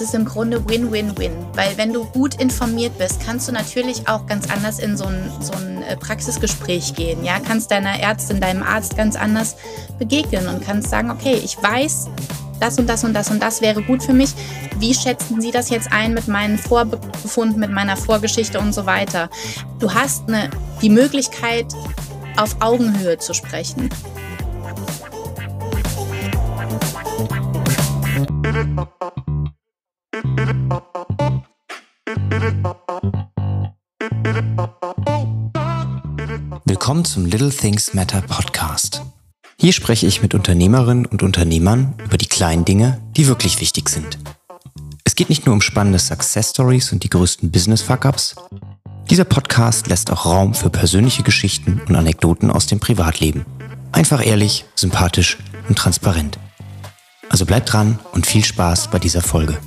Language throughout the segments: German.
es ist im Grunde Win-Win-Win, weil wenn du gut informiert bist, kannst du natürlich auch ganz anders in so ein, so ein äh, Praxisgespräch gehen. Ja, kannst deiner Ärztin, deinem Arzt ganz anders begegnen und kannst sagen, okay, ich weiß, das und das und das und das wäre gut für mich. Wie schätzen Sie das jetzt ein mit meinen Vorbefunden, mit meiner Vorgeschichte und so weiter? Du hast eine, die Möglichkeit, auf Augenhöhe zu sprechen. Willkommen zum Little Things Matter Podcast. Hier spreche ich mit Unternehmerinnen und Unternehmern über die kleinen Dinge, die wirklich wichtig sind. Es geht nicht nur um spannende Success Stories und die größten Business Fuck-ups. Dieser Podcast lässt auch Raum für persönliche Geschichten und Anekdoten aus dem Privatleben. Einfach ehrlich, sympathisch und transparent. Also bleibt dran und viel Spaß bei dieser Folge.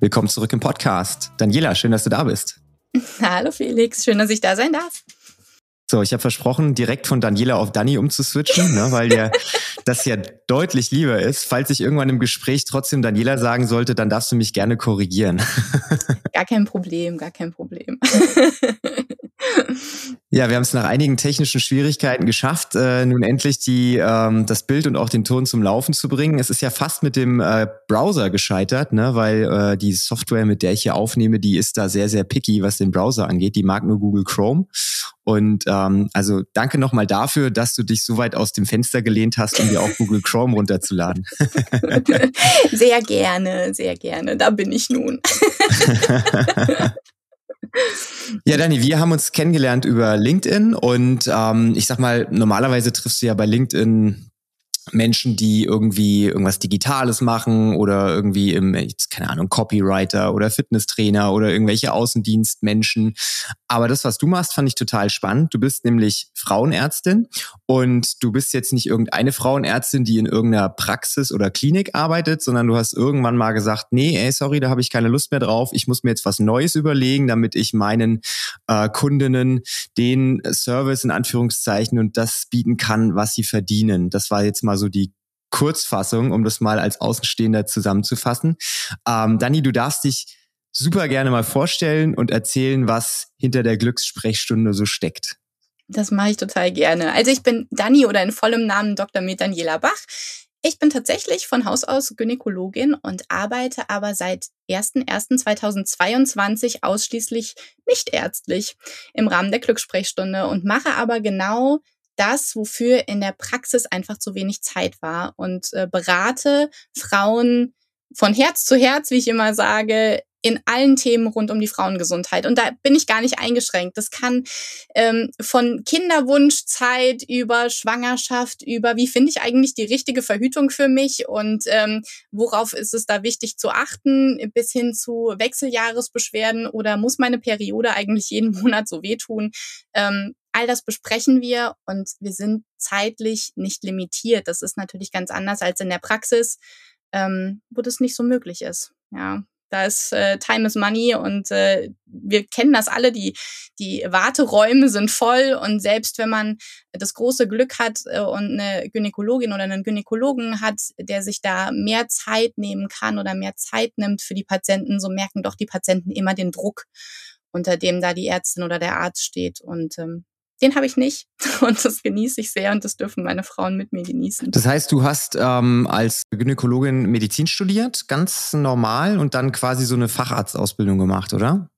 Willkommen zurück im Podcast. Daniela, schön, dass du da bist. Hallo Felix, schön, dass ich da sein darf. So, ich habe versprochen, direkt von Daniela auf Dani umzuswitchen, ne, weil dir das ja deutlich lieber ist. Falls ich irgendwann im Gespräch trotzdem Daniela sagen sollte, dann darfst du mich gerne korrigieren. Gar kein Problem, gar kein Problem. Ja, wir haben es nach einigen technischen Schwierigkeiten geschafft, äh, nun endlich die, ähm, das Bild und auch den Ton zum Laufen zu bringen. Es ist ja fast mit dem äh, Browser gescheitert, ne, weil äh, die Software, mit der ich hier aufnehme, die ist da sehr, sehr picky, was den Browser angeht. Die mag nur Google Chrome. Und ähm, also danke nochmal dafür, dass du dich so weit aus dem Fenster gelehnt hast, um dir auch Google Chrome runterzuladen. sehr gerne, sehr gerne. Da bin ich nun. Ja, Dani, wir haben uns kennengelernt über LinkedIn und ähm, ich sag mal, normalerweise triffst du ja bei LinkedIn Menschen, die irgendwie irgendwas Digitales machen oder irgendwie im, keine Ahnung, Copywriter oder Fitnesstrainer oder irgendwelche Außendienstmenschen. Aber das, was du machst, fand ich total spannend. Du bist nämlich Frauenärztin und du bist jetzt nicht irgendeine Frauenärztin, die in irgendeiner Praxis oder Klinik arbeitet, sondern du hast irgendwann mal gesagt, nee, ey, sorry, da habe ich keine Lust mehr drauf. Ich muss mir jetzt was Neues überlegen, damit ich meinen äh, Kundinnen den Service in Anführungszeichen und das bieten kann, was sie verdienen. Das war jetzt mal so die Kurzfassung, um das mal als Außenstehender zusammenzufassen. Ähm, Dani, du darfst dich super gerne mal vorstellen und erzählen, was hinter der Glückssprechstunde so steckt. Das mache ich total gerne. Also ich bin Dani oder in vollem Namen Dr. Med Daniela Bach. Ich bin tatsächlich von Haus aus Gynäkologin und arbeite aber seit 01.01.2022 ausschließlich nicht ärztlich im Rahmen der Glückssprechstunde und mache aber genau das, wofür in der Praxis einfach zu wenig Zeit war und äh, berate Frauen von Herz zu Herz, wie ich immer sage, in allen Themen rund um die Frauengesundheit. Und da bin ich gar nicht eingeschränkt. Das kann ähm, von Kinderwunschzeit über Schwangerschaft, über wie finde ich eigentlich die richtige Verhütung für mich und ähm, worauf ist es da wichtig zu achten, bis hin zu Wechseljahresbeschwerden oder muss meine Periode eigentlich jeden Monat so wehtun. Ähm, all das besprechen wir und wir sind zeitlich nicht limitiert. Das ist natürlich ganz anders als in der Praxis, ähm, wo das nicht so möglich ist. Ja, da ist äh, Time is Money und äh, wir kennen das alle. Die, die Warteräume sind voll und selbst wenn man das große Glück hat äh, und eine Gynäkologin oder einen Gynäkologen hat, der sich da mehr Zeit nehmen kann oder mehr Zeit nimmt für die Patienten, so merken doch die Patienten immer den Druck, unter dem da die Ärztin oder der Arzt steht. Und ähm, den habe ich nicht und das genieße ich sehr und das dürfen meine Frauen mit mir genießen. Das heißt, du hast ähm, als Gynäkologin Medizin studiert, ganz normal und dann quasi so eine Facharztausbildung gemacht, oder?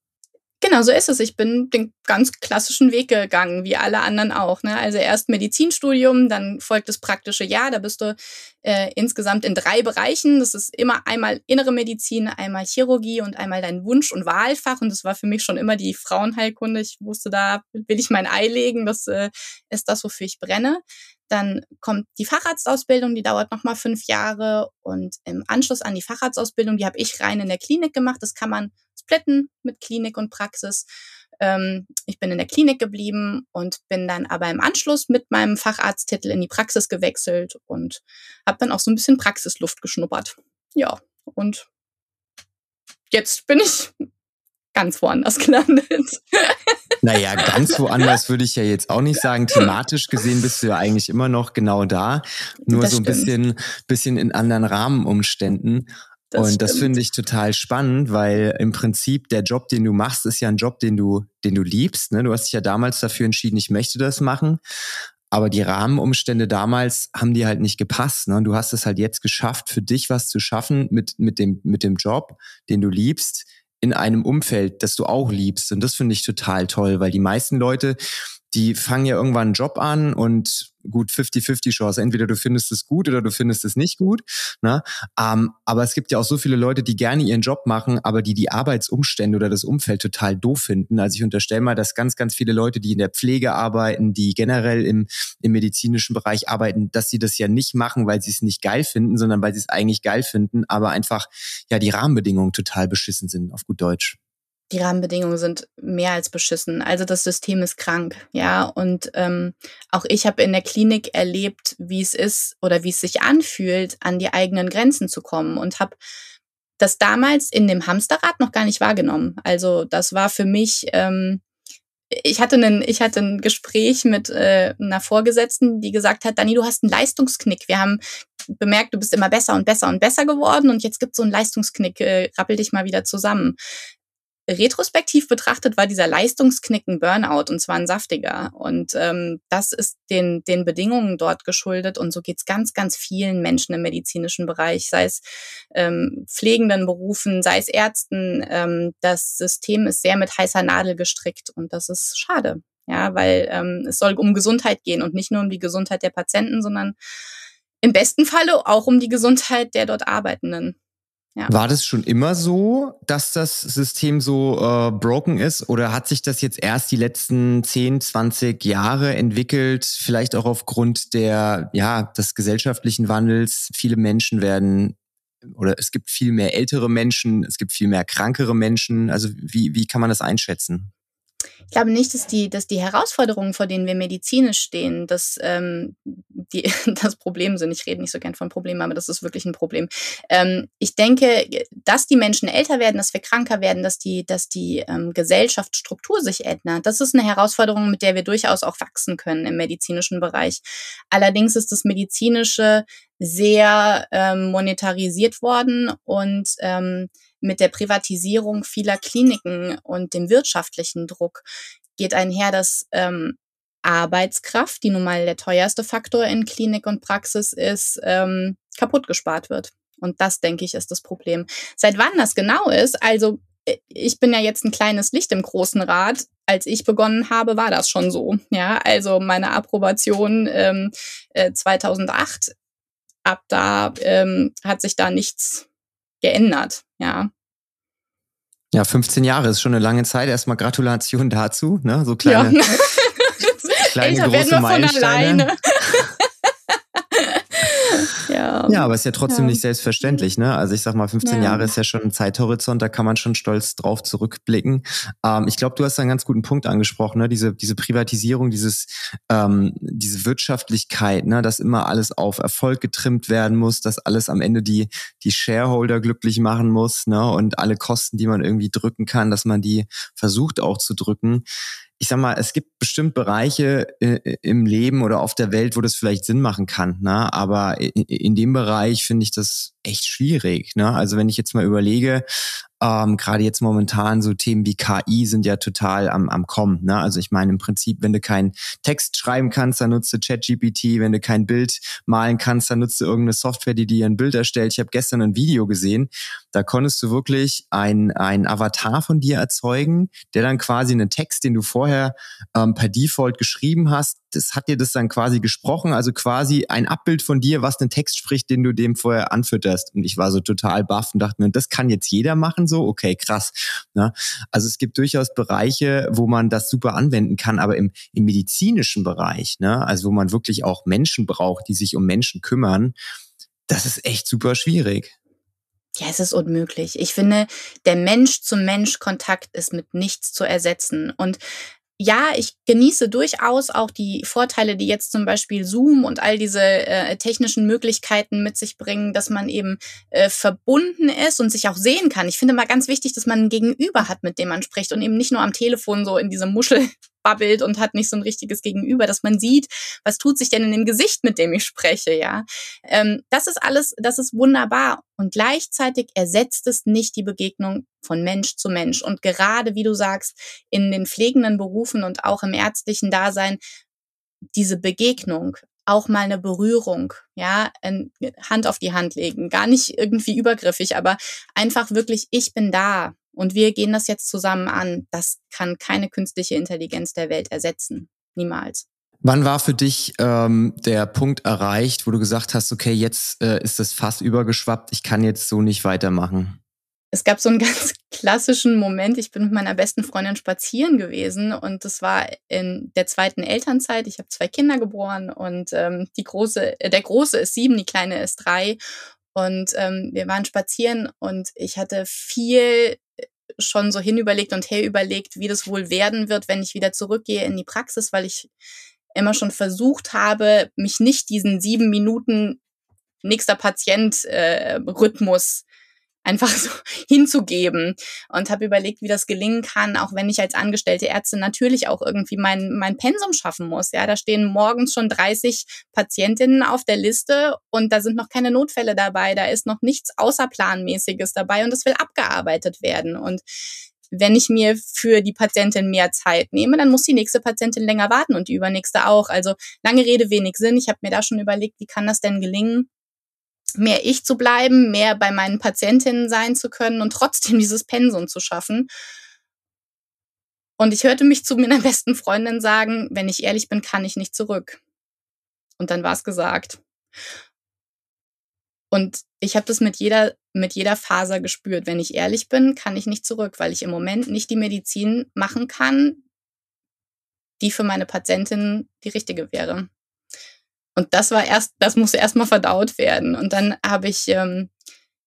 Genau, so ist es. Ich bin den ganz klassischen Weg gegangen, wie alle anderen auch. Ne? Also erst Medizinstudium, dann folgt das praktische Jahr. Da bist du äh, insgesamt in drei Bereichen. Das ist immer einmal innere Medizin, einmal Chirurgie und einmal dein Wunsch- und Wahlfach. Und das war für mich schon immer die Frauenheilkunde. Ich wusste, da will ich mein Ei legen. Das äh, ist das, wofür ich brenne. Dann kommt die Facharztausbildung, die dauert nochmal fünf Jahre. Und im Anschluss an die Facharztausbildung, die habe ich rein in der Klinik gemacht. Das kann man splitten mit Klinik und Praxis. Ähm, ich bin in der Klinik geblieben und bin dann aber im Anschluss mit meinem Facharzttitel in die Praxis gewechselt und habe dann auch so ein bisschen Praxisluft geschnuppert. Ja, und jetzt bin ich ganz woanders gelandet. Naja, ganz woanders würde ich ja jetzt auch nicht sagen. Thematisch gesehen bist du ja eigentlich immer noch genau da, nur das so ein bisschen, bisschen in anderen Rahmenumständen. Das und das finde ich total spannend, weil im Prinzip der Job, den du machst, ist ja ein Job, den du, den du liebst. Ne? Du hast dich ja damals dafür entschieden, ich möchte das machen. Aber die Rahmenumstände damals haben dir halt nicht gepasst. Ne? Du hast es halt jetzt geschafft, für dich was zu schaffen mit, mit, dem, mit dem Job, den du liebst, in einem Umfeld, das du auch liebst. Und das finde ich total toll, weil die meisten Leute, die fangen ja irgendwann einen Job an und gut 50-50 Chance. Entweder du findest es gut oder du findest es nicht gut. Ne? Ähm, aber es gibt ja auch so viele Leute, die gerne ihren Job machen, aber die die Arbeitsumstände oder das Umfeld total doof finden. Also ich unterstelle mal, dass ganz, ganz viele Leute, die in der Pflege arbeiten, die generell im, im medizinischen Bereich arbeiten, dass sie das ja nicht machen, weil sie es nicht geil finden, sondern weil sie es eigentlich geil finden, aber einfach ja die Rahmenbedingungen total beschissen sind, auf gut Deutsch die Rahmenbedingungen sind mehr als beschissen. Also das System ist krank, ja. Und ähm, auch ich habe in der Klinik erlebt, wie es ist oder wie es sich anfühlt, an die eigenen Grenzen zu kommen und habe das damals in dem Hamsterrad noch gar nicht wahrgenommen. Also das war für mich, ähm, ich hatte einen, ich hatte ein Gespräch mit äh, einer Vorgesetzten, die gesagt hat, Dani, du hast einen Leistungsknick. Wir haben bemerkt, du bist immer besser und besser und besser geworden und jetzt gibt es so einen Leistungsknick, äh, rappel dich mal wieder zusammen. Retrospektiv betrachtet war dieser Leistungsknicken Burnout und zwar ein saftiger. Und ähm, das ist den, den Bedingungen dort geschuldet. Und so geht's ganz, ganz vielen Menschen im medizinischen Bereich, sei es ähm, pflegenden Berufen, sei es Ärzten. Ähm, das System ist sehr mit heißer Nadel gestrickt und das ist schade. Ja, weil ähm, es soll um Gesundheit gehen und nicht nur um die Gesundheit der Patienten, sondern im besten Falle auch um die Gesundheit der dort Arbeitenden. Ja. War das schon immer so, dass das System so äh, broken ist oder hat sich das jetzt erst die letzten 10, 20 Jahre entwickelt, vielleicht auch aufgrund der, ja, des gesellschaftlichen Wandels? Viele Menschen werden oder es gibt viel mehr ältere Menschen, es gibt viel mehr krankere Menschen. Also wie, wie kann man das einschätzen? Ich glaube nicht, dass die, dass die Herausforderungen, vor denen wir medizinisch stehen, dass ähm, die, das Problem sind. Ich rede nicht so gern von Problemen, aber das ist wirklich ein Problem. Ähm, ich denke, dass die Menschen älter werden, dass wir kranker werden, dass die, dass die ähm, Gesellschaftsstruktur sich ändert, das ist eine Herausforderung, mit der wir durchaus auch wachsen können im medizinischen Bereich. Allerdings ist das medizinische sehr ähm, monetarisiert worden und ähm, mit der Privatisierung vieler Kliniken und dem wirtschaftlichen Druck geht einher, dass ähm, Arbeitskraft, die nun mal der teuerste Faktor in Klinik und Praxis ist, ähm, kaputt gespart wird. Und das, denke ich, ist das Problem. Seit wann das genau ist, also äh, ich bin ja jetzt ein kleines Licht im großen Rad. Als ich begonnen habe, war das schon so. Ja, also meine Approbation ähm, äh, 2008, ab da ähm, hat sich da nichts geändert, ja. Ja, 15 Jahre ist schon eine lange Zeit. Erstmal Gratulation dazu, ne? So kleine, ja. kleine Älter große Meilensteine. Ja. ja, aber ist ja trotzdem ja. nicht selbstverständlich, ne? Also ich sag mal, 15 ja. Jahre ist ja schon ein Zeithorizont, da kann man schon stolz drauf zurückblicken. Ähm, ich glaube, du hast einen ganz guten Punkt angesprochen, ne? Diese, diese Privatisierung, dieses, ähm, diese Wirtschaftlichkeit, ne? dass immer alles auf Erfolg getrimmt werden muss, dass alles am Ende die, die Shareholder glücklich machen muss, ne? Und alle Kosten, die man irgendwie drücken kann, dass man die versucht auch zu drücken ich sag mal, es gibt bestimmt Bereiche äh, im Leben oder auf der Welt, wo das vielleicht Sinn machen kann. Ne? Aber in, in dem Bereich finde ich das echt schwierig. Ne? Also wenn ich jetzt mal überlege, ähm, gerade jetzt momentan so Themen wie KI sind ja total am, am Kommen. Ne? Also ich meine im Prinzip, wenn du keinen Text schreiben kannst, dann nutzt du ChatGPT. Wenn du kein Bild malen kannst, dann nutzt du irgendeine Software, die dir ein Bild erstellt. Ich habe gestern ein Video gesehen, da konntest du wirklich ein, ein Avatar von dir erzeugen, der dann quasi einen Text, den du vorher ähm, per Default geschrieben hast, das hat dir das dann quasi gesprochen, also quasi ein Abbild von dir, was einen Text spricht, den du dem vorher anfütterst. Und ich war so total baff und dachte mir, das kann jetzt jeder machen so? Okay, krass. Ne? Also es gibt durchaus Bereiche, wo man das super anwenden kann, aber im, im medizinischen Bereich, ne? also wo man wirklich auch Menschen braucht, die sich um Menschen kümmern, das ist echt super schwierig. Ja, es ist unmöglich. Ich finde, der Mensch-zu-Mensch-Kontakt ist mit nichts zu ersetzen. Und ja, ich genieße durchaus auch die Vorteile, die jetzt zum Beispiel Zoom und all diese äh, technischen Möglichkeiten mit sich bringen, dass man eben äh, verbunden ist und sich auch sehen kann. Ich finde mal ganz wichtig, dass man ein Gegenüber hat, mit dem man spricht und eben nicht nur am Telefon so in diese Muschel babbelt und hat nicht so ein richtiges Gegenüber, dass man sieht, was tut sich denn in dem Gesicht, mit dem ich spreche, ja. Ähm, das ist alles, das ist wunderbar. Und gleichzeitig ersetzt es nicht die Begegnung von Mensch zu Mensch. Und gerade, wie du sagst, in den pflegenden Berufen und auch im ärztlichen Dasein, diese Begegnung, auch mal eine Berührung, ja, Hand auf die Hand legen, gar nicht irgendwie übergriffig, aber einfach wirklich, ich bin da, und wir gehen das jetzt zusammen an. Das kann keine künstliche Intelligenz der Welt ersetzen. Niemals. Wann war für dich ähm, der Punkt erreicht, wo du gesagt hast, okay, jetzt äh, ist das Fass übergeschwappt, ich kann jetzt so nicht weitermachen? Es gab so einen ganz klassischen Moment. Ich bin mit meiner besten Freundin spazieren gewesen und das war in der zweiten Elternzeit. Ich habe zwei Kinder geboren und ähm, die große, äh, der große ist sieben, die kleine ist drei. Und ähm, wir waren spazieren und ich hatte viel schon so hinüberlegt und her überlegt, wie das wohl werden wird, wenn ich wieder zurückgehe in die Praxis, weil ich immer schon versucht habe, mich nicht diesen sieben Minuten nächster Patient äh, Rhythmus einfach so hinzugeben und habe überlegt, wie das gelingen kann, auch wenn ich als angestellte Ärztin natürlich auch irgendwie mein, mein Pensum schaffen muss. Ja, da stehen morgens schon 30 Patientinnen auf der Liste und da sind noch keine Notfälle dabei, da ist noch nichts Außerplanmäßiges dabei und es will abgearbeitet werden. Und wenn ich mir für die Patientin mehr Zeit nehme, dann muss die nächste Patientin länger warten und die übernächste auch. Also lange Rede, wenig Sinn. Ich habe mir da schon überlegt, wie kann das denn gelingen, mehr ich zu bleiben, mehr bei meinen Patientinnen sein zu können und trotzdem dieses Pensum zu schaffen. Und ich hörte mich zu meiner besten Freundin sagen, wenn ich ehrlich bin, kann ich nicht zurück. Und dann war es gesagt. Und ich habe das mit jeder, mit jeder Faser gespürt. Wenn ich ehrlich bin, kann ich nicht zurück, weil ich im Moment nicht die Medizin machen kann, die für meine Patientin die richtige wäre. Und das war erst, das musste erstmal verdaut werden. Und dann habe ich ähm,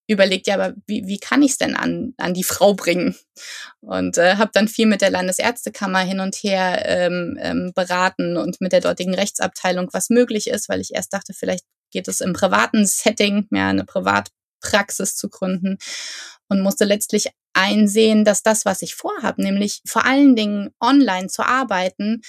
überlegt, ja, aber wie, wie kann ich es denn an, an die Frau bringen? Und äh, habe dann viel mit der Landesärztekammer hin und her ähm, ähm, beraten und mit der dortigen Rechtsabteilung, was möglich ist, weil ich erst dachte, vielleicht geht es im privaten Setting, ja, eine Privatpraxis zu gründen und musste letztlich einsehen, dass das, was ich vorhabe, nämlich vor allen Dingen online zu arbeiten,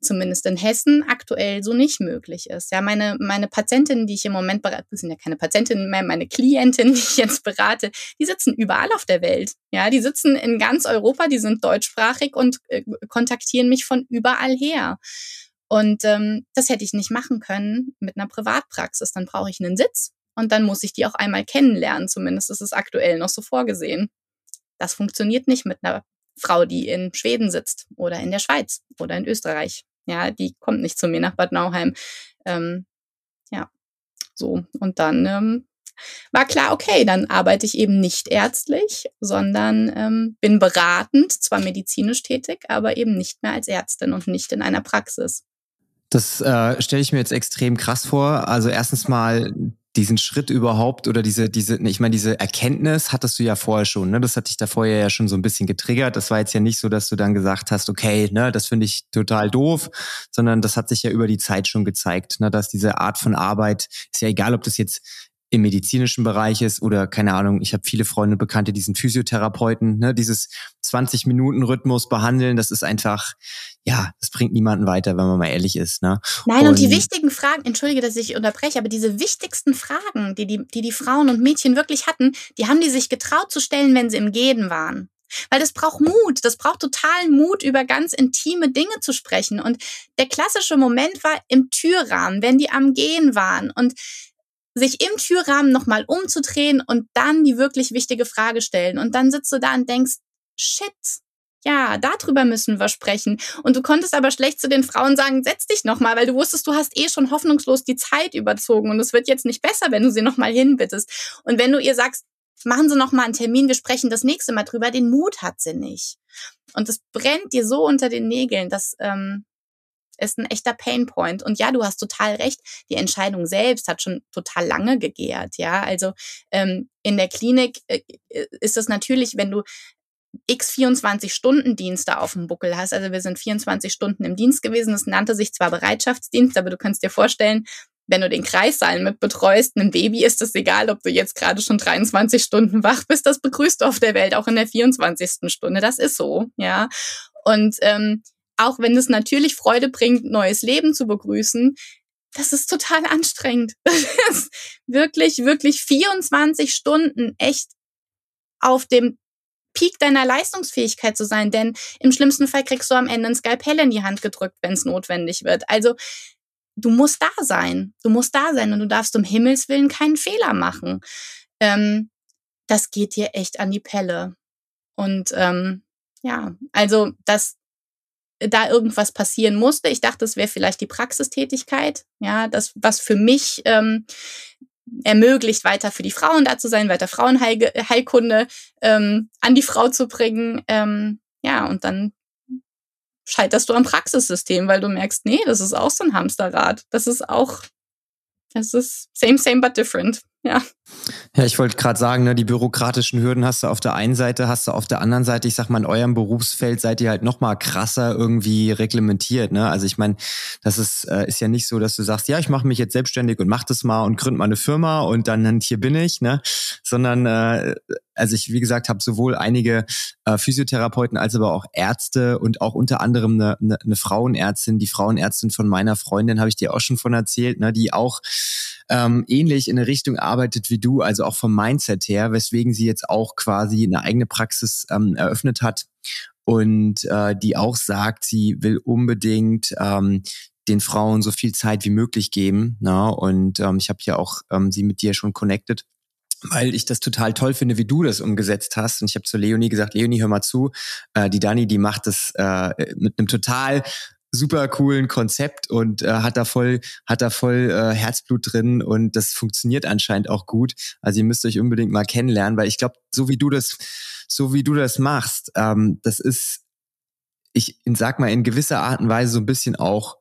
zumindest in Hessen aktuell so nicht möglich ist. Ja, meine, meine Patientinnen, die ich im Moment berate, sind ja keine Patientinnen mehr, meine Klientinnen, die ich jetzt berate, die sitzen überall auf der Welt. Ja, die sitzen in ganz Europa, die sind deutschsprachig und äh, kontaktieren mich von überall her. Und ähm, das hätte ich nicht machen können mit einer Privatpraxis. Dann brauche ich einen Sitz und dann muss ich die auch einmal kennenlernen. Zumindest ist es aktuell noch so vorgesehen. Das funktioniert nicht mit einer Frau, die in Schweden sitzt oder in der Schweiz oder in Österreich. Ja, die kommt nicht zu mir nach Bad Nauheim. Ähm, ja, so. Und dann ähm, war klar, okay, dann arbeite ich eben nicht ärztlich, sondern ähm, bin beratend, zwar medizinisch tätig, aber eben nicht mehr als Ärztin und nicht in einer Praxis. Das äh, stelle ich mir jetzt extrem krass vor. Also erstens mal diesen Schritt überhaupt oder diese, diese, ich meine, diese Erkenntnis hattest du ja vorher schon, ne? Das hat dich da vorher ja schon so ein bisschen getriggert. Das war jetzt ja nicht so, dass du dann gesagt hast, okay, ne, das finde ich total doof, sondern das hat sich ja über die Zeit schon gezeigt, ne, dass diese Art von Arbeit, ist ja egal, ob das jetzt im medizinischen Bereich ist oder keine Ahnung, ich habe viele Freunde und Bekannte, die sind Physiotherapeuten, ne, dieses 20 Minuten Rhythmus behandeln, das ist einfach ja, das bringt niemanden weiter, wenn man mal ehrlich ist, ne? Nein, und, und die wichtigen Fragen, entschuldige, dass ich unterbreche, aber diese wichtigsten Fragen, die die, die die Frauen und Mädchen wirklich hatten, die haben die sich getraut zu stellen, wenn sie im Gehen waren. Weil das braucht Mut, das braucht totalen Mut, über ganz intime Dinge zu sprechen. Und der klassische Moment war im Türrahmen, wenn die am Gehen waren. Und sich im Türrahmen nochmal umzudrehen und dann die wirklich wichtige Frage stellen. Und dann sitzt du da und denkst, shit, ja, darüber müssen wir sprechen. Und du konntest aber schlecht zu den Frauen sagen, setz dich nochmal, weil du wusstest, du hast eh schon hoffnungslos die Zeit überzogen und es wird jetzt nicht besser, wenn du sie nochmal hinbittest. Und wenn du ihr sagst, machen Sie nochmal einen Termin, wir sprechen das nächste Mal drüber, den Mut hat sie nicht. Und es brennt dir so unter den Nägeln, dass ähm, ist ein echter Painpoint. Und ja, du hast total recht. Die Entscheidung selbst hat schon total lange gegärt. Ja, also ähm, in der Klinik äh, ist es natürlich, wenn du x 24 Stunden Dienste auf dem Buckel hast. Also wir sind 24 Stunden im Dienst gewesen. Das nannte sich zwar Bereitschaftsdienst, aber du kannst dir vorstellen, wenn du den Kreissaal mit betreust, ein Baby ist es egal, ob du jetzt gerade schon 23 Stunden wach bist, das begrüßt du auf der Welt auch in der 24. Stunde. Das ist so, ja. Und ähm, auch wenn es natürlich Freude bringt, neues Leben zu begrüßen, das ist total anstrengend. Das ist wirklich, wirklich 24 Stunden echt auf dem Peak deiner Leistungsfähigkeit zu sein, denn im schlimmsten Fall kriegst du am Ende ein Skalpell in die Hand gedrückt, wenn es notwendig wird. Also du musst da sein. Du musst da sein und du darfst um Himmels Willen keinen Fehler machen. Ähm, das geht dir echt an die Pelle. Und ähm, ja, also dass da irgendwas passieren musste. Ich dachte, es wäre vielleicht die Praxistätigkeit, ja, das, was für mich ähm, ermöglicht, weiter für die Frauen da zu sein, weiter Frauenheilkunde ähm, an die Frau zu bringen. Ähm, ja, und dann scheiterst du am Praxissystem, weil du merkst, nee, das ist auch so ein Hamsterrad. Das ist auch, das ist same, same, but different. Ja. Ja, ich wollte gerade sagen, ne, die bürokratischen Hürden hast du auf der einen Seite, hast du auf der anderen Seite, ich sag mal, in eurem Berufsfeld seid ihr halt noch mal krasser irgendwie reglementiert. Ne? Also ich meine, das ist, äh, ist ja nicht so, dass du sagst, ja, ich mache mich jetzt selbstständig und mach das mal und gründ mal eine Firma und dann hier bin ich, ne? Sondern äh, also ich, wie gesagt, habe sowohl einige äh, Physiotherapeuten als aber auch Ärzte und auch unter anderem eine, eine, eine Frauenärztin, die Frauenärztin von meiner Freundin, habe ich dir auch schon von erzählt, ne, die auch ähm, ähnlich in eine Richtung arbeitet wie du, also auch vom Mindset her, weswegen sie jetzt auch quasi eine eigene Praxis ähm, eröffnet hat und äh, die auch sagt, sie will unbedingt ähm, den Frauen so viel Zeit wie möglich geben. Na? Ne? Und ähm, ich habe ja auch ähm, sie mit dir schon connected weil ich das total toll finde, wie du das umgesetzt hast. Und ich habe zu Leonie gesagt, Leonie, hör mal zu, äh, die Dani, die macht das äh, mit einem total super coolen Konzept und äh, hat da voll hat da voll äh, Herzblut drin und das funktioniert anscheinend auch gut. Also ihr müsst euch unbedingt mal kennenlernen, weil ich glaube, so wie du das so wie du das machst, ähm, das ist ich sag mal in gewisser Art und Weise so ein bisschen auch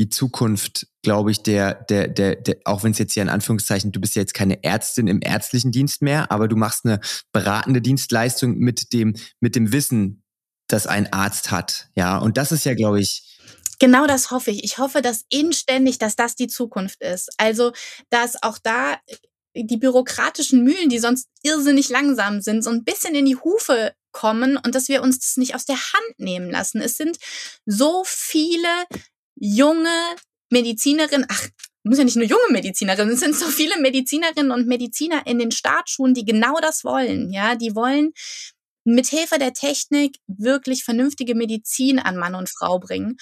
die Zukunft, glaube ich, der, der, der, der auch wenn es jetzt hier in Anführungszeichen, du bist ja jetzt keine Ärztin im ärztlichen Dienst mehr, aber du machst eine beratende Dienstleistung mit dem, mit dem Wissen, das ein Arzt hat. Ja, und das ist ja, glaube ich, Genau das hoffe ich. Ich hoffe, dass inständig, dass das die Zukunft ist. Also, dass auch da äh, die bürokratischen Mühlen, die sonst irrsinnig langsam sind, so ein bisschen in die Hufe kommen und dass wir uns das nicht aus der Hand nehmen lassen. Es sind so viele junge Medizinerinnen, ach, muss ja nicht nur junge Medizinerinnen, es sind so viele Medizinerinnen und Mediziner in den Startschuhen, die genau das wollen. Ja, die wollen mit Hilfe der Technik wirklich vernünftige Medizin an Mann und Frau bringen.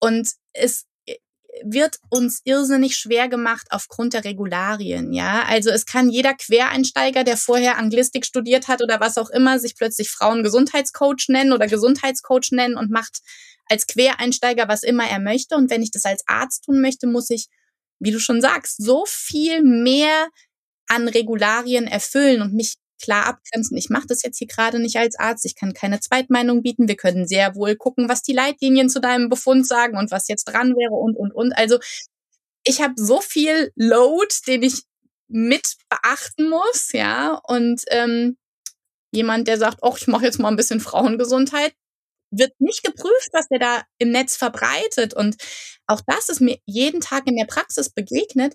Und es wird uns irrsinnig schwer gemacht aufgrund der Regularien, ja. Also es kann jeder Quereinsteiger, der vorher Anglistik studiert hat oder was auch immer, sich plötzlich Frauengesundheitscoach nennen oder Gesundheitscoach nennen und macht als Quereinsteiger was immer er möchte. Und wenn ich das als Arzt tun möchte, muss ich, wie du schon sagst, so viel mehr an Regularien erfüllen und mich klar abgrenzen. Ich mache das jetzt hier gerade nicht als Arzt. Ich kann keine Zweitmeinung bieten. Wir können sehr wohl gucken, was die Leitlinien zu deinem Befund sagen und was jetzt dran wäre und, und, und. Also ich habe so viel Load, den ich mit beachten muss, ja. Und ähm, jemand, der sagt, ach, ich mache jetzt mal ein bisschen Frauengesundheit, wird nicht geprüft, was der da im Netz verbreitet. Und auch das ist mir jeden Tag in der Praxis begegnet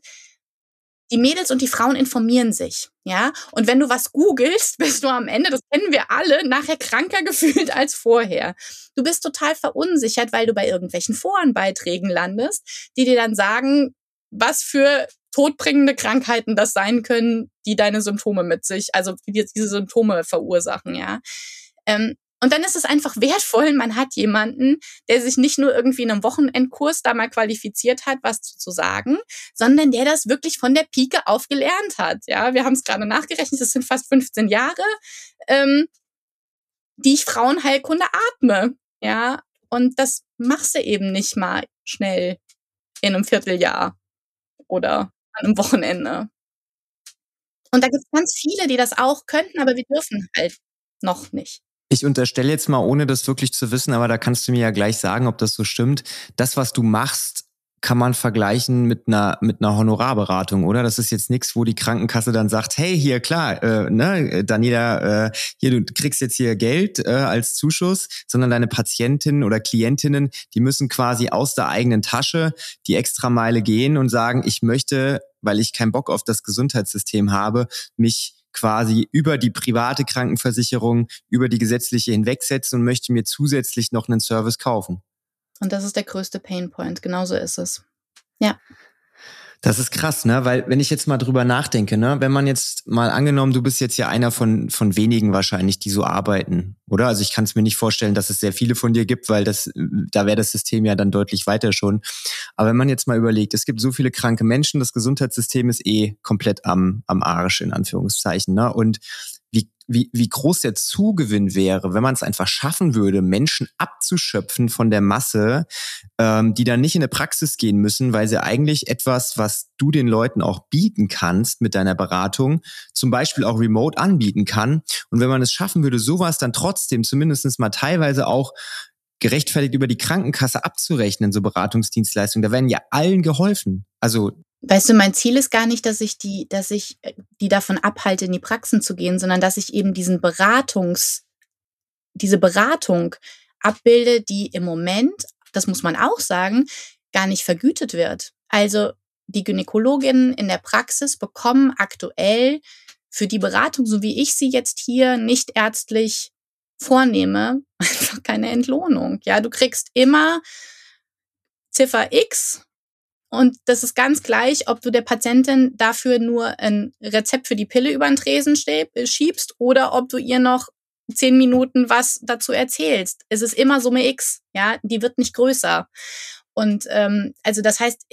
die Mädels und die Frauen informieren sich, ja. Und wenn du was googelst, bist du am Ende, das kennen wir alle, nachher kranker gefühlt als vorher. Du bist total verunsichert, weil du bei irgendwelchen Forenbeiträgen landest, die dir dann sagen, was für todbringende Krankheiten das sein können, die deine Symptome mit sich, also die diese Symptome verursachen, ja. Ähm, und dann ist es einfach wertvoll, man hat jemanden, der sich nicht nur irgendwie in einem Wochenendkurs da mal qualifiziert hat, was zu, sagen, sondern der das wirklich von der Pike auf gelernt hat. Ja, wir haben es gerade nachgerechnet, das sind fast 15 Jahre, ähm, die ich Frauenheilkunde atme. Ja, und das machst du eben nicht mal schnell in einem Vierteljahr oder an einem Wochenende. Und da gibt es ganz viele, die das auch könnten, aber wir dürfen halt noch nicht. Ich unterstelle jetzt mal, ohne das wirklich zu wissen, aber da kannst du mir ja gleich sagen, ob das so stimmt. Das, was du machst, kann man vergleichen mit einer mit einer Honorarberatung, oder? Das ist jetzt nichts, wo die Krankenkasse dann sagt, hey, hier klar, äh, ne, Daniela, äh, hier du kriegst jetzt hier Geld äh, als Zuschuss, sondern deine Patientinnen oder Klientinnen, die müssen quasi aus der eigenen Tasche die Extrameile gehen und sagen, ich möchte, weil ich keinen Bock auf das Gesundheitssystem habe, mich quasi über die private Krankenversicherung, über die gesetzliche hinwegsetzen und möchte mir zusätzlich noch einen Service kaufen. Und das ist der größte Painpoint. Genauso ist es. Ja. Das ist krass, ne? Weil wenn ich jetzt mal drüber nachdenke, ne, wenn man jetzt mal angenommen, du bist jetzt ja einer von von wenigen wahrscheinlich, die so arbeiten, oder? Also ich kann es mir nicht vorstellen, dass es sehr viele von dir gibt, weil das da wäre das System ja dann deutlich weiter schon. Aber wenn man jetzt mal überlegt, es gibt so viele kranke Menschen, das Gesundheitssystem ist eh komplett am am Arsch in Anführungszeichen, ne? Und wie, wie, groß der Zugewinn wäre, wenn man es einfach schaffen würde, Menschen abzuschöpfen von der Masse, ähm, die dann nicht in eine Praxis gehen müssen, weil sie eigentlich etwas, was du den Leuten auch bieten kannst mit deiner Beratung, zum Beispiel auch remote anbieten kann. Und wenn man es schaffen würde, sowas dann trotzdem zumindest mal teilweise auch gerechtfertigt über die Krankenkasse abzurechnen, so Beratungsdienstleistungen, da werden ja allen geholfen. Also Weißt du, mein Ziel ist gar nicht, dass ich die, dass ich äh, die davon abhalte, in die Praxen zu gehen, sondern dass ich eben diesen Beratungs, diese Beratung abbilde, die im Moment, das muss man auch sagen, gar nicht vergütet wird. Also die Gynäkologinnen in der Praxis bekommen aktuell für die Beratung, so wie ich sie jetzt hier nicht ärztlich vornehme, einfach keine Entlohnung. Ja, du kriegst immer Ziffer X und das ist ganz gleich, ob du der Patientin dafür nur ein Rezept für die Pille über den Tresen äh, schiebst oder ob du ihr noch zehn Minuten was dazu erzählst. Es ist immer Summe X, ja, die wird nicht größer. Und ähm, also das heißt,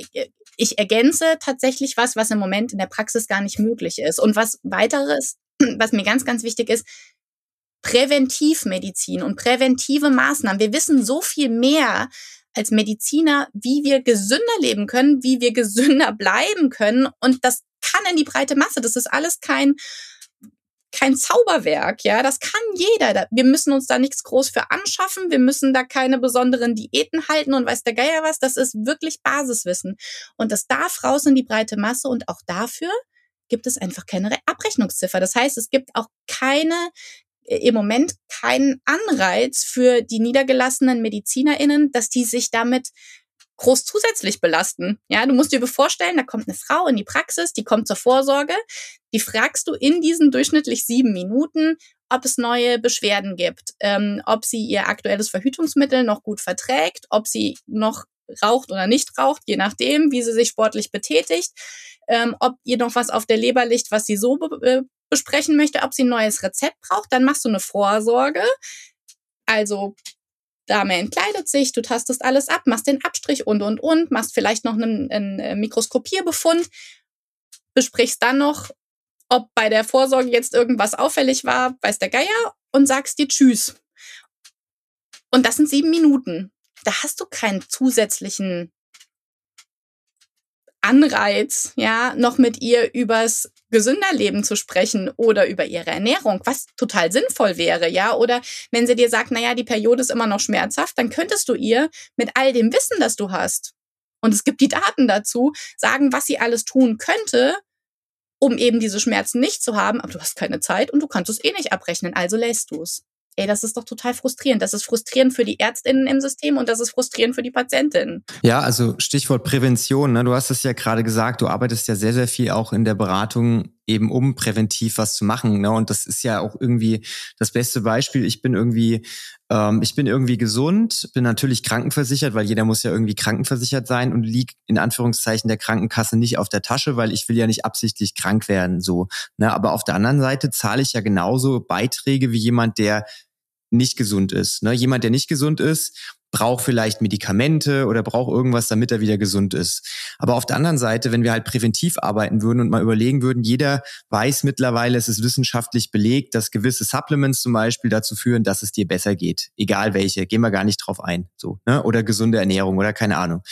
ich ergänze tatsächlich was, was im Moment in der Praxis gar nicht möglich ist. Und was weiteres, was mir ganz, ganz wichtig ist, Präventivmedizin und präventive Maßnahmen. Wir wissen so viel mehr als Mediziner, wie wir gesünder leben können, wie wir gesünder bleiben können. Und das kann in die breite Masse. Das ist alles kein, kein Zauberwerk, ja, das kann jeder. Wir müssen uns da nichts groß für anschaffen, wir müssen da keine besonderen Diäten halten und weiß der Geier was, das ist wirklich Basiswissen. Und das darf raus in die breite Masse und auch dafür gibt es einfach keine Abrechnungsziffer. Das heißt, es gibt auch keine im Moment keinen Anreiz für die niedergelassenen MedizinerInnen, dass die sich damit groß zusätzlich belasten. Ja, du musst dir vorstellen, da kommt eine Frau in die Praxis, die kommt zur Vorsorge, die fragst du in diesen durchschnittlich sieben Minuten, ob es neue Beschwerden gibt, ähm, ob sie ihr aktuelles Verhütungsmittel noch gut verträgt, ob sie noch raucht oder nicht raucht, je nachdem, wie sie sich sportlich betätigt, ähm, ob ihr noch was auf der Leber liegt, was sie so äh, besprechen möchte, ob sie ein neues Rezept braucht, dann machst du eine Vorsorge. Also Dame entkleidet sich, du tastest alles ab, machst den Abstrich und, und, und, machst vielleicht noch einen, einen äh, Mikroskopierbefund, besprichst dann noch, ob bei der Vorsorge jetzt irgendwas auffällig war, weiß der Geier, und sagst dir Tschüss. Und das sind sieben Minuten. Da hast du keinen zusätzlichen Anreiz, ja, noch mit ihr übers gesünder Leben zu sprechen oder über ihre Ernährung, was total sinnvoll wäre, ja, oder wenn sie dir sagt, naja, die Periode ist immer noch schmerzhaft, dann könntest du ihr mit all dem Wissen, das du hast, und es gibt die Daten dazu, sagen, was sie alles tun könnte, um eben diese Schmerzen nicht zu haben, aber du hast keine Zeit und du kannst es eh nicht abrechnen, also lässt du es. Ey, das ist doch total frustrierend. Das ist frustrierend für die Ärztinnen im System und das ist frustrierend für die Patientinnen. Ja, also Stichwort Prävention. Ne? Du hast es ja gerade gesagt, du arbeitest ja sehr, sehr viel auch in der Beratung eben um präventiv was zu machen. Ne? Und das ist ja auch irgendwie das beste Beispiel. Ich bin irgendwie, ähm, ich bin irgendwie gesund, bin natürlich krankenversichert, weil jeder muss ja irgendwie krankenversichert sein und liegt in Anführungszeichen der Krankenkasse nicht auf der Tasche, weil ich will ja nicht absichtlich krank werden. So. Ne? Aber auf der anderen Seite zahle ich ja genauso Beiträge wie jemand, der nicht gesund ist. Ne? Jemand, der nicht gesund ist, braucht vielleicht Medikamente oder braucht irgendwas, damit er wieder gesund ist. Aber auf der anderen Seite, wenn wir halt präventiv arbeiten würden und mal überlegen würden, jeder weiß mittlerweile, es ist wissenschaftlich belegt, dass gewisse Supplements zum Beispiel dazu führen, dass es dir besser geht. Egal welche, gehen wir gar nicht drauf ein. So, ne? Oder gesunde Ernährung oder keine Ahnung.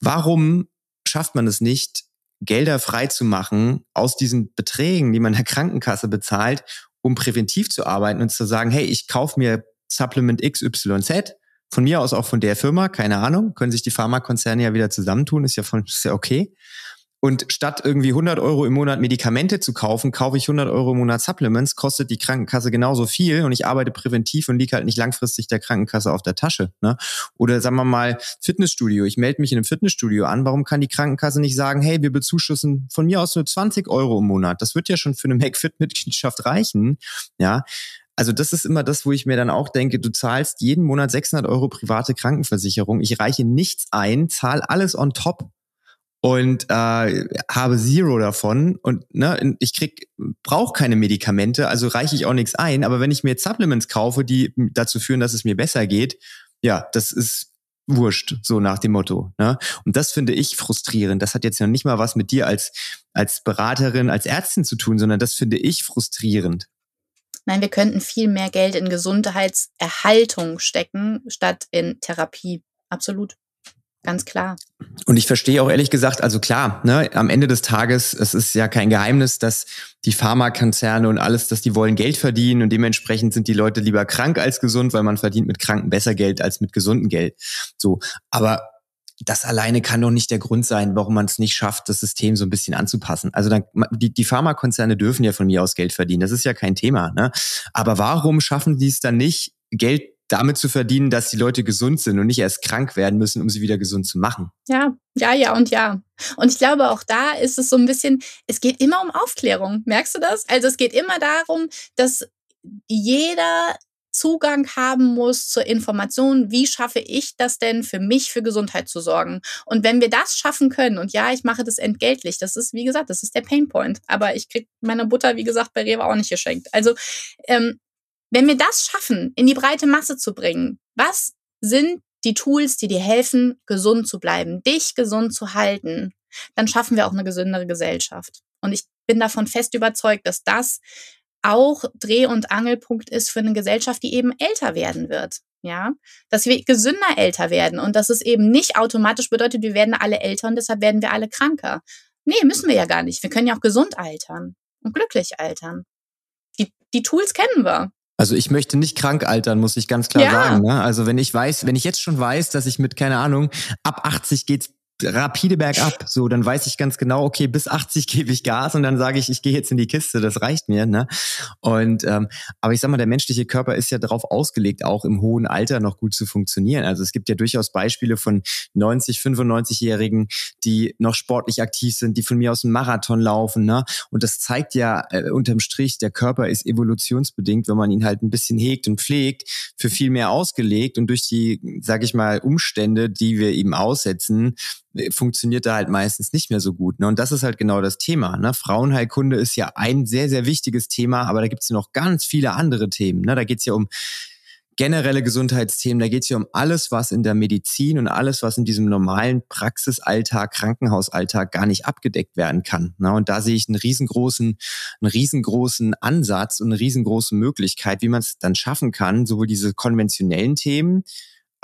Warum schafft man es nicht, Gelder frei zu machen aus diesen Beträgen, die man der Krankenkasse bezahlt, um präventiv zu arbeiten und zu sagen, hey, ich kaufe mir Supplement XYZ, Von mir aus auch von der Firma, keine Ahnung. Können sich die Pharmakonzerne ja wieder zusammentun, ist ja, von, ist ja okay. Und statt irgendwie 100 Euro im Monat Medikamente zu kaufen, kaufe ich 100 Euro im Monat Supplements, kostet die Krankenkasse genauso viel und ich arbeite präventiv und liege halt nicht langfristig der Krankenkasse auf der Tasche. Ne? Oder sagen wir mal Fitnessstudio. Ich melde mich in einem Fitnessstudio an. Warum kann die Krankenkasse nicht sagen, hey, wir bezuschussen von mir aus nur 20 Euro im Monat? Das wird ja schon für eine McFit-Mitgliedschaft reichen. Ja, also das ist immer das, wo ich mir dann auch denke, du zahlst jeden Monat 600 Euro private Krankenversicherung. Ich reiche nichts ein, zahle alles on top und äh, habe Zero davon und ne, ich krieg brauche keine Medikamente, also reiche ich auch nichts ein. Aber wenn ich mir Supplements kaufe, die dazu führen, dass es mir besser geht, ja, das ist wurscht, so nach dem Motto. Ne? Und das finde ich frustrierend. Das hat jetzt noch nicht mal was mit dir als, als Beraterin, als Ärztin zu tun, sondern das finde ich frustrierend. Nein, wir könnten viel mehr Geld in Gesundheitserhaltung stecken, statt in Therapie. Absolut. Ganz klar. Und ich verstehe auch ehrlich gesagt, also klar, ne, am Ende des Tages, es ist ja kein Geheimnis, dass die Pharmakonzerne und alles, dass die wollen Geld verdienen und dementsprechend sind die Leute lieber krank als gesund, weil man verdient mit Kranken besser Geld als mit gesundem Geld. So, aber das alleine kann doch nicht der Grund sein, warum man es nicht schafft, das System so ein bisschen anzupassen. Also dann, die, die Pharmakonzerne dürfen ja von mir aus Geld verdienen. Das ist ja kein Thema. Ne? Aber warum schaffen die es dann nicht, Geld damit zu verdienen, dass die Leute gesund sind und nicht erst krank werden müssen, um sie wieder gesund zu machen. Ja, ja, ja und ja. Und ich glaube, auch da ist es so ein bisschen, es geht immer um Aufklärung. Merkst du das? Also es geht immer darum, dass jeder Zugang haben muss zur Information, wie schaffe ich das denn für mich für Gesundheit zu sorgen? Und wenn wir das schaffen können, und ja, ich mache das entgeltlich, das ist, wie gesagt, das ist der Painpoint. Aber ich kriege meine Butter, wie gesagt, bei Rewe auch nicht geschenkt. Also ähm, wenn wir das schaffen, in die breite Masse zu bringen, was sind die Tools, die dir helfen, gesund zu bleiben, dich gesund zu halten, dann schaffen wir auch eine gesündere Gesellschaft. Und ich bin davon fest überzeugt, dass das auch Dreh- und Angelpunkt ist für eine Gesellschaft, die eben älter werden wird. Ja, dass wir gesünder älter werden und dass es eben nicht automatisch bedeutet, wir werden alle älter und deshalb werden wir alle kranker. Nee, müssen wir ja gar nicht. Wir können ja auch gesund altern und glücklich altern. Die, die Tools kennen wir. Also ich möchte nicht krank altern, muss ich ganz klar ja. sagen. Ne? Also wenn ich weiß, wenn ich jetzt schon weiß, dass ich mit, keine Ahnung, ab 80 geht's rapide bergab. So, dann weiß ich ganz genau, okay, bis 80 gebe ich Gas und dann sage ich, ich gehe jetzt in die Kiste, das reicht mir. Ne? Und ähm, aber ich sag mal, der menschliche Körper ist ja darauf ausgelegt, auch im hohen Alter noch gut zu funktionieren. Also es gibt ja durchaus Beispiele von 90, 95-Jährigen, die noch sportlich aktiv sind, die von mir aus einen Marathon laufen. Ne? Und das zeigt ja äh, unterm Strich, der Körper ist evolutionsbedingt, wenn man ihn halt ein bisschen hegt und pflegt, für viel mehr ausgelegt und durch die, sage ich mal, Umstände, die wir ihm aussetzen, funktioniert da halt meistens nicht mehr so gut. Ne? Und das ist halt genau das Thema. Ne? Frauenheilkunde ist ja ein sehr, sehr wichtiges Thema, aber da gibt es noch ganz viele andere Themen. Ne? Da geht es ja um generelle Gesundheitsthemen, da geht es ja um alles, was in der Medizin und alles, was in diesem normalen Praxisalltag, Krankenhausalltag gar nicht abgedeckt werden kann. Ne? Und da sehe ich einen riesengroßen, einen riesengroßen Ansatz und eine riesengroße Möglichkeit, wie man es dann schaffen kann, sowohl diese konventionellen Themen,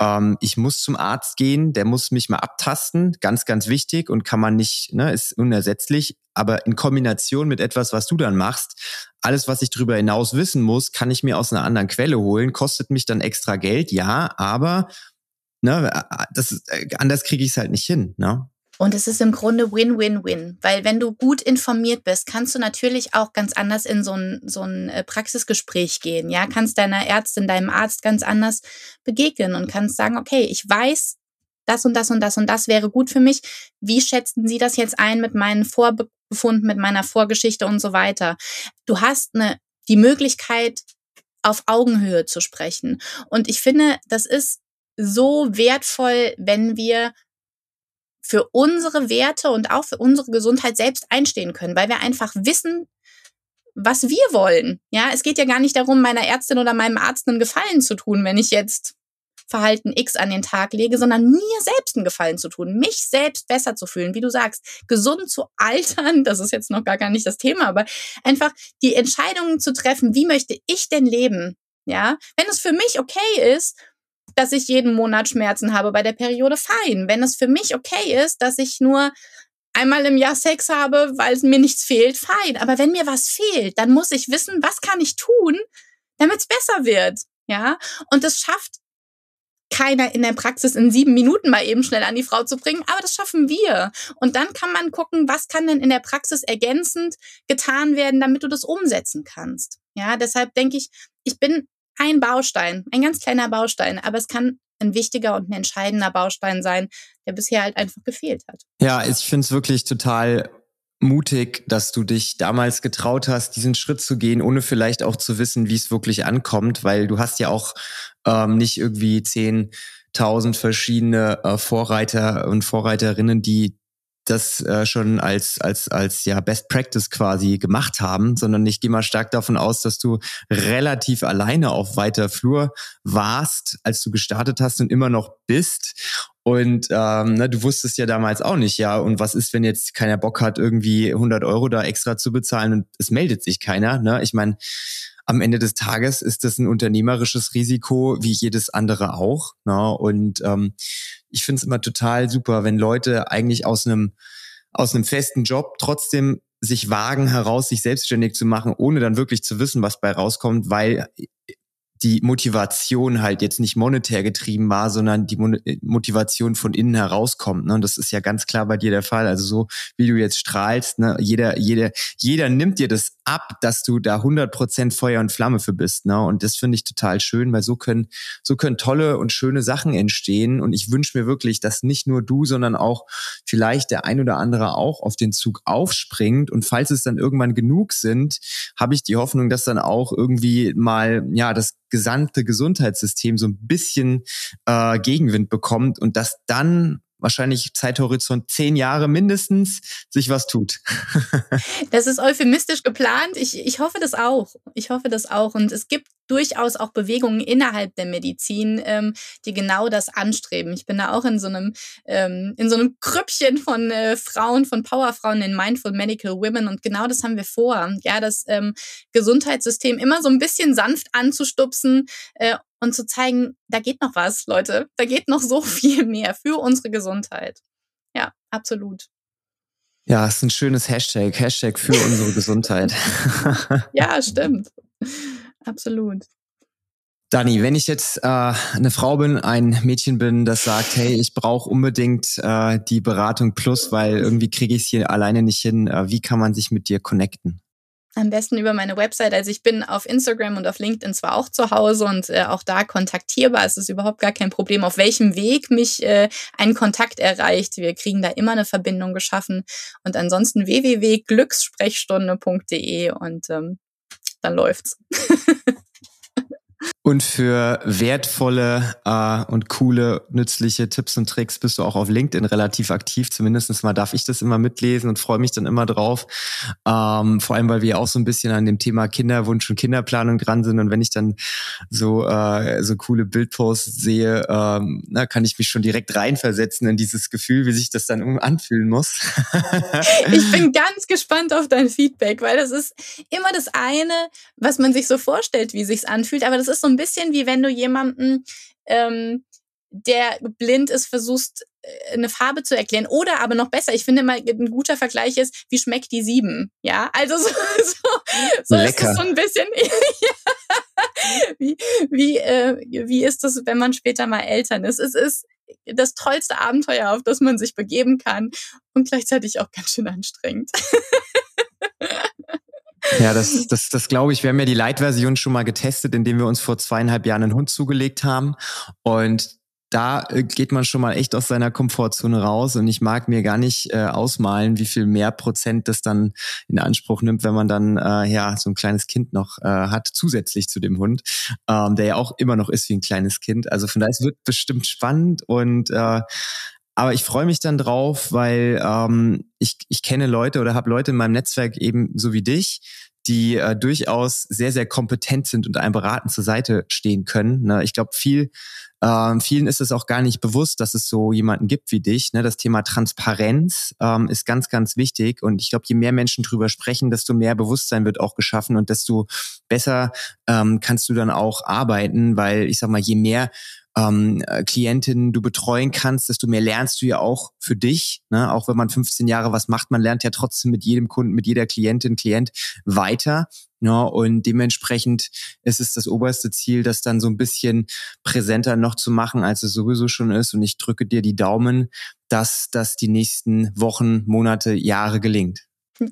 ähm, ich muss zum Arzt gehen, der muss mich mal abtasten, ganz, ganz wichtig und kann man nicht, ne, ist unersetzlich. Aber in Kombination mit etwas, was du dann machst, alles, was ich darüber hinaus wissen muss, kann ich mir aus einer anderen Quelle holen, kostet mich dann extra Geld, ja, aber ne, das, äh, anders kriege ich es halt nicht hin. Ne? Und es ist im Grunde Win-Win-Win, weil wenn du gut informiert bist, kannst du natürlich auch ganz anders in so ein, so ein äh, Praxisgespräch gehen. Ja, kannst deiner Ärztin, deinem Arzt ganz anders begegnen und kannst sagen, okay, ich weiß, das und das und das und das wäre gut für mich. Wie schätzen Sie das jetzt ein mit meinen Vorbefunden, mit meiner Vorgeschichte und so weiter? Du hast eine, die Möglichkeit, auf Augenhöhe zu sprechen. Und ich finde, das ist so wertvoll, wenn wir für unsere Werte und auch für unsere Gesundheit selbst einstehen können, weil wir einfach wissen, was wir wollen. Ja, es geht ja gar nicht darum, meiner Ärztin oder meinem Arzt einen Gefallen zu tun, wenn ich jetzt Verhalten X an den Tag lege, sondern mir selbst einen Gefallen zu tun, mich selbst besser zu fühlen, wie du sagst, gesund zu altern, das ist jetzt noch gar, gar nicht das Thema, aber einfach die Entscheidungen zu treffen, wie möchte ich denn leben? Ja, wenn es für mich okay ist, dass ich jeden Monat Schmerzen habe bei der Periode, fein. Wenn es für mich okay ist, dass ich nur einmal im Jahr Sex habe, weil mir nichts fehlt, fein. Aber wenn mir was fehlt, dann muss ich wissen, was kann ich tun, damit es besser wird. Ja, und das schafft keiner in der Praxis in sieben Minuten mal eben schnell an die Frau zu bringen, aber das schaffen wir. Und dann kann man gucken, was kann denn in der Praxis ergänzend getan werden, damit du das umsetzen kannst. Ja, deshalb denke ich, ich bin ein Baustein, ein ganz kleiner Baustein, aber es kann ein wichtiger und ein entscheidender Baustein sein, der bisher halt einfach gefehlt hat. Ja, ich finde es wirklich total mutig, dass du dich damals getraut hast, diesen Schritt zu gehen, ohne vielleicht auch zu wissen, wie es wirklich ankommt, weil du hast ja auch ähm, nicht irgendwie zehntausend verschiedene äh, Vorreiter und Vorreiterinnen, die das äh, schon als als als ja Best Practice quasi gemacht haben, sondern ich gehe mal stark davon aus, dass du relativ alleine auf weiter Flur warst, als du gestartet hast und immer noch bist. Und ähm, ne, du wusstest ja damals auch nicht, ja, und was ist, wenn jetzt keiner Bock hat, irgendwie 100 Euro da extra zu bezahlen und es meldet sich keiner? Ne? Ich meine, am Ende des Tages ist das ein unternehmerisches Risiko wie jedes andere auch. Ne? Und ähm, ich finde es immer total super, wenn Leute eigentlich aus einem aus einem festen Job trotzdem sich wagen, heraus sich selbstständig zu machen, ohne dann wirklich zu wissen, was bei rauskommt, weil die Motivation halt jetzt nicht monetär getrieben war, sondern die äh, Motivation von innen herauskommt. Ne? Und das ist ja ganz klar bei dir der Fall. Also so wie du jetzt strahlst, ne? jeder, jeder, jeder nimmt dir das ab, dass du da 100% Feuer und Flamme für bist. Ne? Und das finde ich total schön, weil so können, so können tolle und schöne Sachen entstehen. Und ich wünsche mir wirklich, dass nicht nur du, sondern auch vielleicht der ein oder andere auch auf den Zug aufspringt. Und falls es dann irgendwann genug sind, habe ich die Hoffnung, dass dann auch irgendwie mal, ja, das gesamte Gesundheitssystem so ein bisschen äh, Gegenwind bekommt und dass dann wahrscheinlich Zeithorizont zehn Jahre mindestens sich was tut. das ist euphemistisch geplant. Ich, ich hoffe das auch. Ich hoffe das auch. Und es gibt durchaus auch Bewegungen innerhalb der Medizin, ähm, die genau das anstreben. Ich bin da auch in so einem ähm, in so einem Krüppchen von äh, Frauen, von Powerfrauen in Mindful Medical Women und genau das haben wir vor. Ja, das ähm, Gesundheitssystem immer so ein bisschen sanft anzustupsen äh, und zu zeigen, da geht noch was, Leute. Da geht noch so viel mehr für unsere Gesundheit. Ja, absolut. Ja, ist ein schönes Hashtag. Hashtag für unsere Gesundheit. ja, stimmt. Absolut. Dani, wenn ich jetzt äh, eine Frau bin, ein Mädchen bin, das sagt, hey, ich brauche unbedingt äh, die Beratung plus, weil irgendwie kriege ich es hier alleine nicht hin, äh, wie kann man sich mit dir connecten? Am besten über meine Website. Also ich bin auf Instagram und auf LinkedIn zwar auch zu Hause und äh, auch da kontaktierbar. Es ist überhaupt gar kein Problem, auf welchem Weg mich äh, ein Kontakt erreicht. Wir kriegen da immer eine Verbindung geschaffen. Und ansonsten www.glückssprechstunde.de und ähm, dann läuft's. Und für wertvolle äh, und coole, nützliche Tipps und Tricks bist du auch auf LinkedIn relativ aktiv. Zumindest mal darf ich das immer mitlesen und freue mich dann immer drauf. Ähm, vor allem, weil wir auch so ein bisschen an dem Thema Kinderwunsch und Kinderplanung dran sind. Und wenn ich dann so, äh, so coole Bildposts sehe, ähm, na, kann ich mich schon direkt reinversetzen in dieses Gefühl, wie sich das dann anfühlen muss. ich bin ganz gespannt auf dein Feedback, weil das ist immer das eine, was man sich so vorstellt, wie sich's anfühlt. Aber das ist so ein bisschen wie wenn du jemanden, ähm, der blind ist, versuchst, äh, eine Farbe zu erklären. Oder aber noch besser, ich finde mal, ein guter Vergleich ist, wie schmeckt die sieben? Ja, also so, so, so ist es so ein bisschen. wie, wie, äh, wie ist das, wenn man später mal Eltern ist? Es ist das tollste Abenteuer, auf das man sich begeben kann und gleichzeitig auch ganz schön anstrengend. Ja, das, das, das glaube ich. Wir haben ja die Light-Version schon mal getestet, indem wir uns vor zweieinhalb Jahren einen Hund zugelegt haben. Und da äh, geht man schon mal echt aus seiner Komfortzone raus und ich mag mir gar nicht äh, ausmalen, wie viel mehr Prozent das dann in Anspruch nimmt, wenn man dann äh, ja so ein kleines Kind noch äh, hat, zusätzlich zu dem Hund, ähm, der ja auch immer noch ist wie ein kleines Kind. Also von daher, es wird bestimmt spannend und äh, aber ich freue mich dann drauf, weil ähm, ich, ich kenne Leute oder habe Leute in meinem Netzwerk eben so wie dich, die äh, durchaus sehr, sehr kompetent sind und einem beraten zur Seite stehen können. Ne? Ich glaube, viel, äh, vielen ist es auch gar nicht bewusst, dass es so jemanden gibt wie dich. Ne? Das Thema Transparenz ähm, ist ganz, ganz wichtig. Und ich glaube, je mehr Menschen drüber sprechen, desto mehr Bewusstsein wird auch geschaffen und desto besser ähm, kannst du dann auch arbeiten, weil ich sag mal, je mehr ähm, äh, Klientinnen du betreuen kannst, desto mehr lernst du ja auch für dich. Ne? Auch wenn man 15 Jahre was macht, man lernt ja trotzdem mit jedem Kunden, mit jeder Klientin, Klient weiter. Ja, und dementsprechend ist es das oberste Ziel, das dann so ein bisschen präsenter noch zu machen, als es sowieso schon ist. Und ich drücke dir die Daumen, dass das die nächsten Wochen, Monate, Jahre gelingt.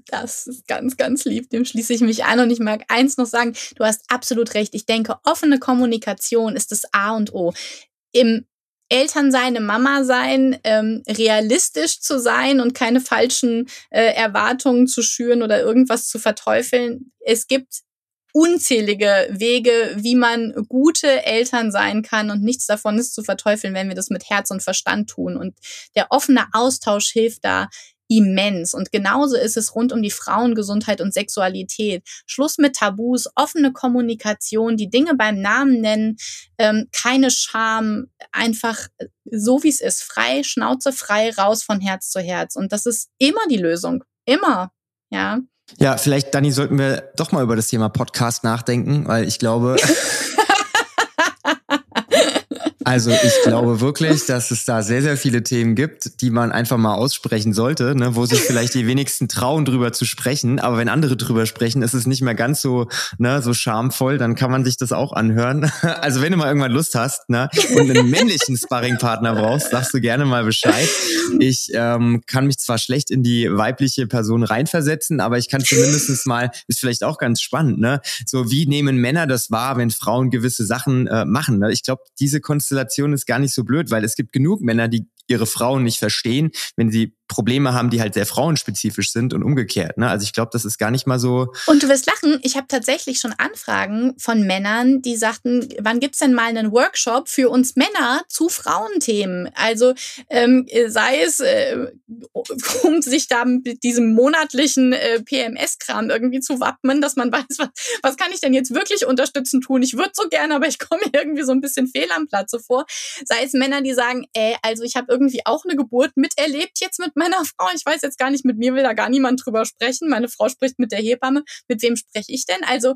Das ist ganz, ganz lieb. Dem schließe ich mich an. Und ich mag eins noch sagen. Du hast absolut recht. Ich denke, offene Kommunikation ist das A und O. Im Elternsein, im Mama sein, ähm, realistisch zu sein und keine falschen äh, Erwartungen zu schüren oder irgendwas zu verteufeln. Es gibt unzählige Wege, wie man gute Eltern sein kann und nichts davon ist zu verteufeln, wenn wir das mit Herz und Verstand tun. Und der offene Austausch hilft da immens. Und genauso ist es rund um die Frauengesundheit und Sexualität. Schluss mit Tabus, offene Kommunikation, die Dinge beim Namen nennen, ähm, keine Scham, einfach so wie es ist, frei, Schnauze frei, raus von Herz zu Herz. Und das ist immer die Lösung. Immer. Ja. Ja, vielleicht, Dani, sollten wir doch mal über das Thema Podcast nachdenken, weil ich glaube, Also ich glaube wirklich, dass es da sehr, sehr viele Themen gibt, die man einfach mal aussprechen sollte, ne, wo sich vielleicht die wenigsten trauen, drüber zu sprechen. Aber wenn andere drüber sprechen, ist es nicht mehr ganz so, ne, so schamvoll, dann kann man sich das auch anhören. Also wenn du mal irgendwann Lust hast ne, und einen männlichen Sparringpartner brauchst, sagst du gerne mal Bescheid. Ich ähm, kann mich zwar schlecht in die weibliche Person reinversetzen, aber ich kann zumindest mal, ist vielleicht auch ganz spannend, ne? So wie nehmen Männer das wahr, wenn Frauen gewisse Sachen äh, machen? Ne? Ich glaube, diese Konstellation Konstellation ist gar nicht so blöd, weil es gibt genug Männer, die ihre Frauen nicht verstehen, wenn sie Probleme haben, die halt sehr frauenspezifisch sind und umgekehrt. Ne? Also ich glaube, das ist gar nicht mal so. Und du wirst lachen, ich habe tatsächlich schon Anfragen von Männern, die sagten, wann gibt's denn mal einen Workshop für uns Männer zu Frauenthemen? Also ähm, sei es, äh, um sich da mit diesem monatlichen äh, PMS-Kram irgendwie zu wappnen, dass man weiß, was, was kann ich denn jetzt wirklich unterstützen tun? Ich würde so gerne, aber ich komme irgendwie so ein bisschen fehl am Platze vor. Sei es Männer, die sagen, ey, also ich habe irgendwie auch eine Geburt miterlebt jetzt mit meiner Frau. Ich weiß jetzt gar nicht, mit mir will da gar niemand drüber sprechen. Meine Frau spricht mit der Hebamme. Mit wem spreche ich denn? Also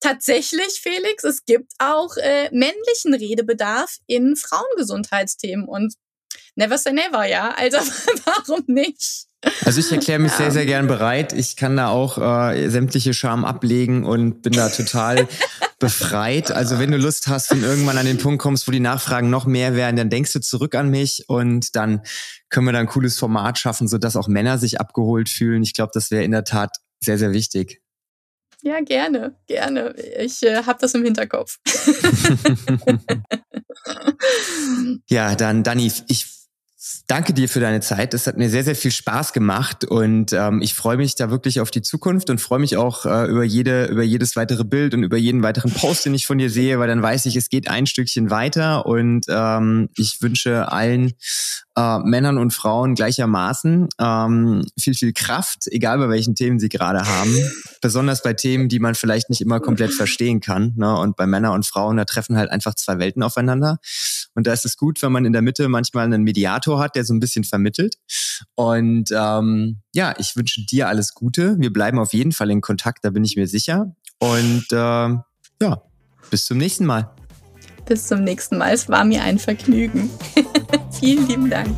tatsächlich, Felix, es gibt auch äh, männlichen Redebedarf in Frauengesundheitsthemen und never say never, ja. Also warum nicht? Also ich erkläre mich ja. sehr, sehr gern bereit. Ich kann da auch äh, sämtliche Scham ablegen und bin da total befreit. Also wenn du Lust hast und irgendwann an den Punkt kommst, wo die Nachfragen noch mehr werden, dann denkst du zurück an mich und dann können wir da ein cooles Format schaffen, sodass auch Männer sich abgeholt fühlen. Ich glaube, das wäre in der Tat sehr, sehr wichtig. Ja, gerne, gerne. Ich äh, habe das im Hinterkopf. ja, dann, Dani, ich danke dir für deine Zeit. Das hat mir sehr, sehr viel Spaß gemacht und ähm, ich freue mich da wirklich auf die Zukunft und freue mich auch äh, über jede, über jedes weitere Bild und über jeden weiteren Post, den ich von dir sehe, weil dann weiß ich, es geht ein Stückchen weiter und ähm, ich wünsche allen äh, Männern und Frauen gleichermaßen ähm, viel, viel Kraft, egal bei welchen Themen sie gerade haben. Besonders bei Themen, die man vielleicht nicht immer komplett verstehen kann. Ne? Und bei Männern und Frauen, da treffen halt einfach zwei Welten aufeinander. Und da ist es gut, wenn man in der Mitte manchmal einen Mediator hat, der so ein bisschen vermittelt. Und ähm, ja, ich wünsche dir alles Gute. Wir bleiben auf jeden Fall in Kontakt, da bin ich mir sicher. Und äh, ja, bis zum nächsten Mal. Bis zum nächsten Mal. Es war mir ein Vergnügen. Vielen lieben Dank.